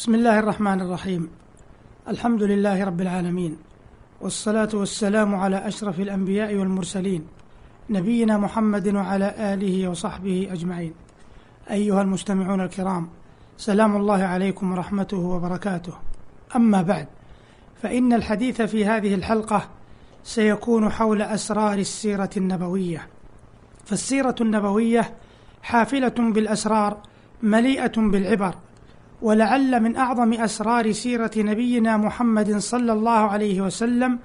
بسم الله الرحمن الرحيم. الحمد لله رب العالمين. والصلاة والسلام على أشرف الأنبياء والمرسلين نبينا محمد وعلى آله وصحبه أجمعين. أيها المستمعون الكرام سلام الله عليكم ورحمته وبركاته. أما بعد فإن الحديث في هذه الحلقة سيكون حول أسرار السيرة النبوية. فالسيرة النبوية حافلة بالأسرار مليئة بالعبر ولعل من أعظم أسرار سيرة نبينا محمد صلى الله عليه وسلم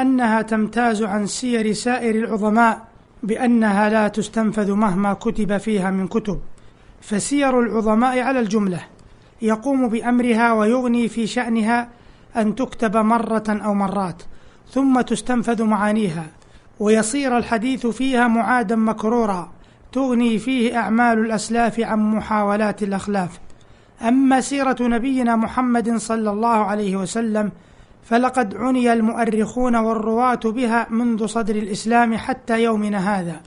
أنها تمتاز عن سير سائر العظماء بأنها لا تستنفذ مهما كتب فيها من كتب. فسير العظماء على الجملة يقوم بأمرها ويغني في شأنها أن تكتب مرة أو مرات ثم تستنفذ معانيها ويصير الحديث فيها معادا مكرورا تغني فيه أعمال الأسلاف عن محاولات الأخلاف. أما سيرة نبينا محمد صلى الله عليه وسلم فلقد عني المؤرخون والرواة بها منذ صدر الإسلام حتى يومنا هذا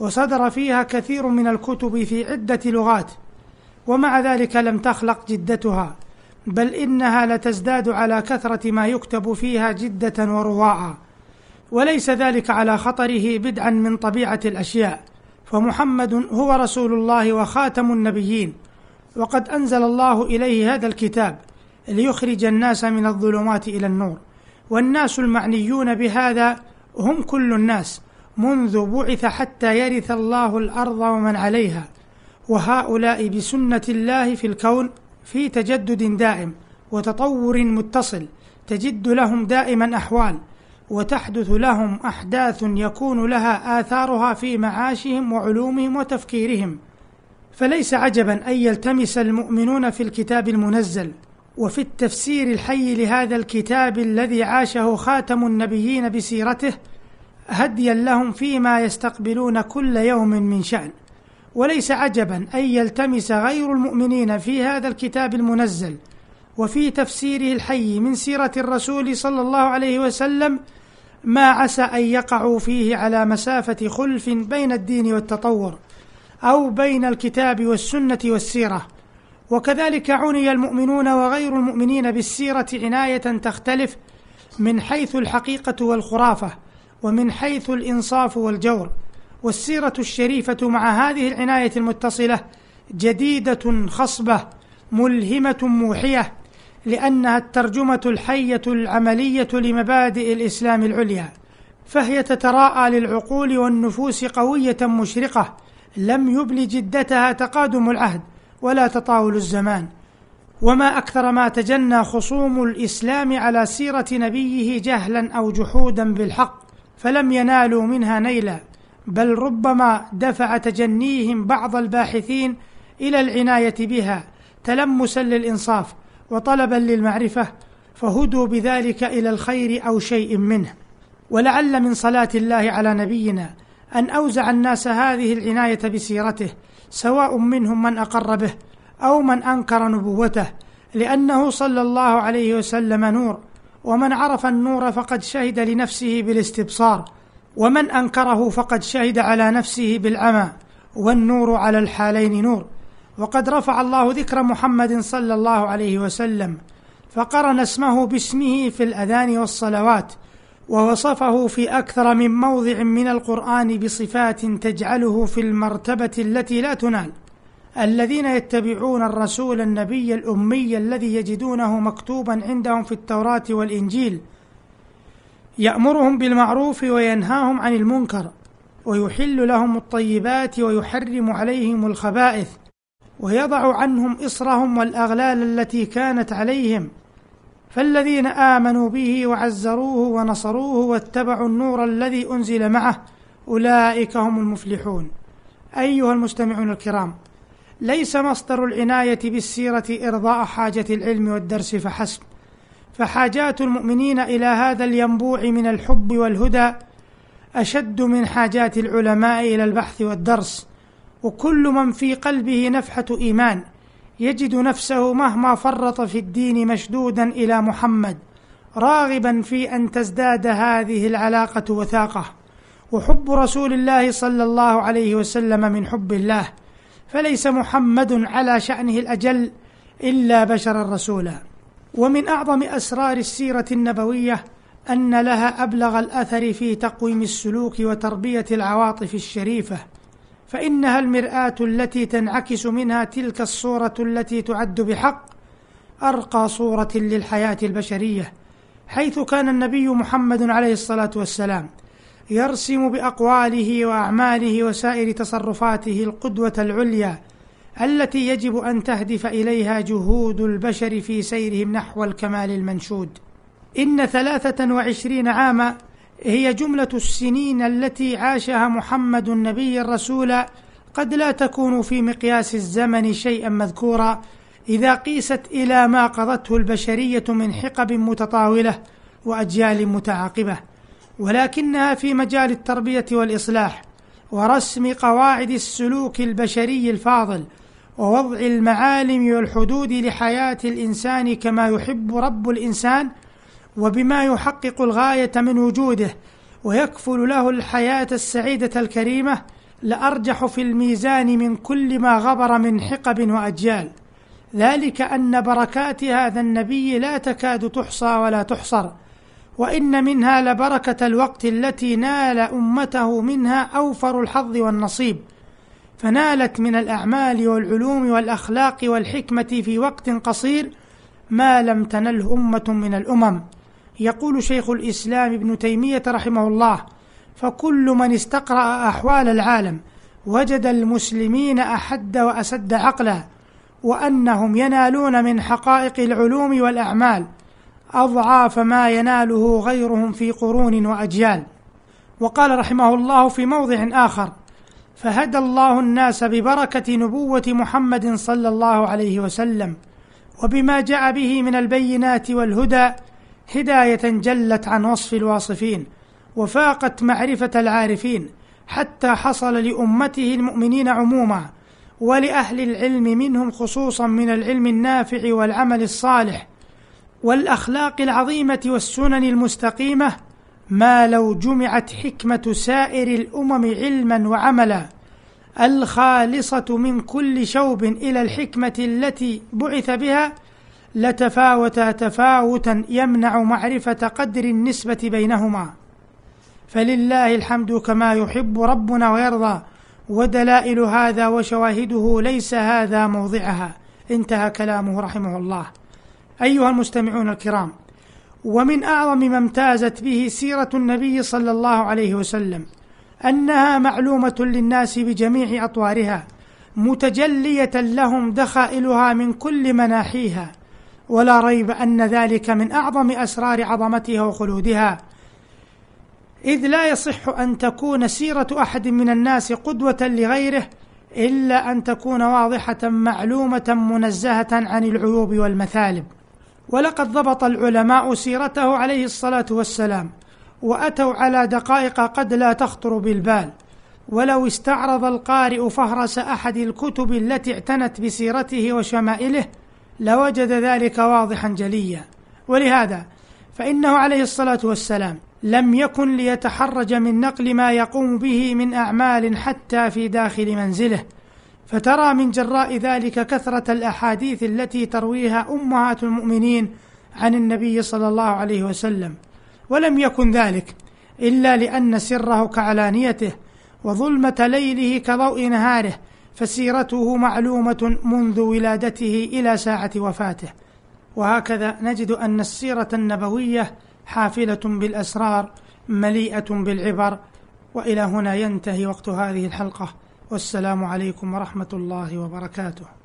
وصدر فيها كثير من الكتب في عدة لغات ومع ذلك لم تخلق جدتها بل إنها لتزداد على كثرة ما يكتب فيها جدة ورواعا وليس ذلك على خطره بدعا من طبيعة الأشياء فمحمد هو رسول الله وخاتم النبيين. وقد أنزل الله إليه هذا الكتاب ليخرج الناس من الظلمات إلى النور. والناس المعنيون بهذا هم كل الناس منذ بعث حتى يرث الله الأرض ومن عليها. وهؤلاء بسنة الله في الكون في تجدد دائم وتطور متصل تجد لهم دائما أحوال وتحدث لهم أحداث يكون لها آثارها في معاشهم وعلومهم وتفكيرهم. فليس عجبا أن يلتمس المؤمنون في الكتاب المنزل وفي التفسير الحي لهذا الكتاب الذي عاشه خاتم النبيين بسيرته هديا لهم فيما يستقبلون كل يوم من شأن. وليس عجبا أن يلتمس غير المؤمنين في هذا الكتاب المنزل وفي تفسيره الحي من سيرة الرسول صلى الله عليه وسلم ما عسى أن يقعوا فيه على مسافة خلف بين الدين والتطور. أو بين الكتاب والسنة والسيرة. وكذلك عني المؤمنون وغير المؤمنين بالسيرة عناية تختلف من حيث الحقيقة والخرافة ومن حيث الإنصاف والجور. والسيرة الشريفة مع هذه العناية المتصلة جديدة خصبة ملهمة موحية لأنها الترجمة الحية العملية لمبادئ الإسلام العليا فهي تتراءى للعقول والنفوس قوية مشرقة لم يبل جدتها تقادم العهد ولا تطاول الزمان. وما أكثر ما تجنى خصوم الإسلام على سيرة نبيه جهلا أو جحودا بالحق فلم ينالوا منها نيلا بل ربما دفع تجنيهم بعض الباحثين إلى العناية بها تلمسا للإنصاف وطلبا للمعرفة فهدوا بذلك إلى الخير أو شيء منه. ولعل من صلاة الله على نبينا أن أوزع الناس هذه العناية بسيرته سواء منهم من أقر به أو من أنكر نبوته لأنه صلى الله عليه وسلم نور ومن عرف النور فقد شهد لنفسه بالاستبصار ومن أنكره فقد شهد على نفسه بالعمى والنور على الحالين نور. وقد رفع الله ذكر محمد صلى الله عليه وسلم فقرن اسمه باسمه في الأذان والصلوات ووصفه في أكثر من موضع من القرآن بصفات تجعله في المرتبة التي لا تنال. الذين يتبعون الرسول النبي الأمي الذي يجدونه مكتوبا عندهم في التوراة والإنجيل يأمرهم بالمعروف وينهاهم عن المنكر ويحل لهم الطيبات ويحرم عليهم الخبائث ويضع عنهم إصرهم والأغلال التي كانت عليهم فالذين آمنوا به وعزروه ونصروه واتبعوا النور الذي أنزل معه أولئك هم المفلحون. أيها المستمعون الكرام ليس مصدر العناية بالسيرة إرضاء حاجة العلم والدرس فحسب. فحاجات المؤمنين إلى هذا الينبوع من الحب والهدى أشد من حاجات العلماء إلى البحث والدرس. وكل من في قلبه نفحة إيمان يجد نفسه مهما فرط في الدين مشدودا إلى محمد راغبا في أن تزداد هذه العلاقة وثاقه. وحب رسول الله صلى الله عليه وسلم من حب الله فليس محمد على شأنه الأجل إلا بشرا رسولا. ومن أعظم أسرار السيرة النبوية أن لها أبلغ الأثر في تقويم السلوك وتربية العواطف الشريفة. فإنها المرآة التي تنعكس منها تلك الصورة التي تعد بحق أرقى صورة للحياة البشرية حيث كان النبي محمد عليه الصلاة والسلام يرسم بأقواله وأعماله وسائر تصرفاته القدوة العليا التي يجب أن تهدف إليها جهود البشر في سيرهم نحو الكمال المنشود. إن ثلاثة وعشرين عاما هي جملة السنين التي عاشها محمد النبي الرسول قد لا تكون في مقياس الزمن شيئا مذكورا إذا قيست إلى ما قضته البشرية من حقب متطاولة وأجيال متعاقبة ولكنها في مجال التربية والإصلاح ورسم قواعد السلوك البشري الفاضل ووضع المعالم والحدود لحياة الإنسان كما يحب رب الإنسان وبما يحقق الغاية من وجوده ويكفل له الحياة السعيدة الكريمة لأرجح في الميزان من كل ما غبر من حقب وأجيال. ذلك أن بركات هذا النبي لا تكاد تحصى ولا تحصر وإن منها لبركة الوقت التي نال أمته منها أوفر الحظ والنصيب. فنالت من الأعمال والعلوم والأخلاق والحكمة في وقت قصير ما لم تنله أمة من الأمم. يقول شيخ الإسلام ابن تيمية رحمه الله فكل من استقرأ أحوال العالم وجد المسلمين أحد وأسد عقلا وأنهم ينالون من حقائق العلوم والأعمال أضعاف ما يناله غيرهم في قرون وأجيال. وقال رحمه الله في موضع آخر فهدى الله الناس ببركة نبوة محمد صلى الله عليه وسلم وبما جاء به من البينات والهدى هداية جلت عن وصف الواصفين وفاقت معرفة العارفين حتى حصل لأمته المؤمنين عموما ولأهل العلم منهم خصوصا من العلم النافع والعمل الصالح والأخلاق العظيمة والسنن المستقيمة ما لو جمعت حكمة سائر الأمم علما وعملا الخالصة من كل شوب إلى الحكمة التي بعث بها لتفاوتا تفاوتا يمنع معرفة قدر النسبة بينهما. فلله الحمد كما يحب ربنا ويرضى ودلائل هذا وشواهده ليس هذا موضعها. انتهى كلامه رحمه الله. أيها المستمعون الكرام ومن أعظم ما امتازت به سيرة النبي صلى الله عليه وسلم أنها معلومة للناس بجميع أطوارها متجلية لهم دخائلها من كل مناحيها. ولا ريب أن ذلك من أعظم أسرار عظمتها وخلودها. إذ لا يصح أن تكون سيرة أحد من الناس قدوة لغيره إلا أن تكون واضحة معلومة منزهة عن العيوب والمثالب. ولقد ضبط العلماء سيرته عليه الصلاة والسلام وأتوا على دقائق قد لا تخطر بالبال. ولو استعرض القارئ فهرس أحد الكتب التي اعتنت بسيرته وشمائله لوجد ذلك واضحا جليا. ولهذا فإنه عليه الصلاة والسلام لم يكن ليتحرج من نقل ما يقوم به من أعمال حتى في داخل منزله. فترى من جراء ذلك كثرة الأحاديث التي ترويها أمهات المؤمنين عن النبي صلى الله عليه وسلم. ولم يكن ذلك إلا لأن سره كعلانيته وظلمة ليله كضوء نهاره فسيرته معلومة منذ ولادته إلى ساعة وفاته. وهكذا نجد أن السيرة النبوية حافلة بالأسرار مليئة بالعبر وإلى هنا ينتهي وقت هذه الحلقة. والسلام عليكم ورحمة الله وبركاته.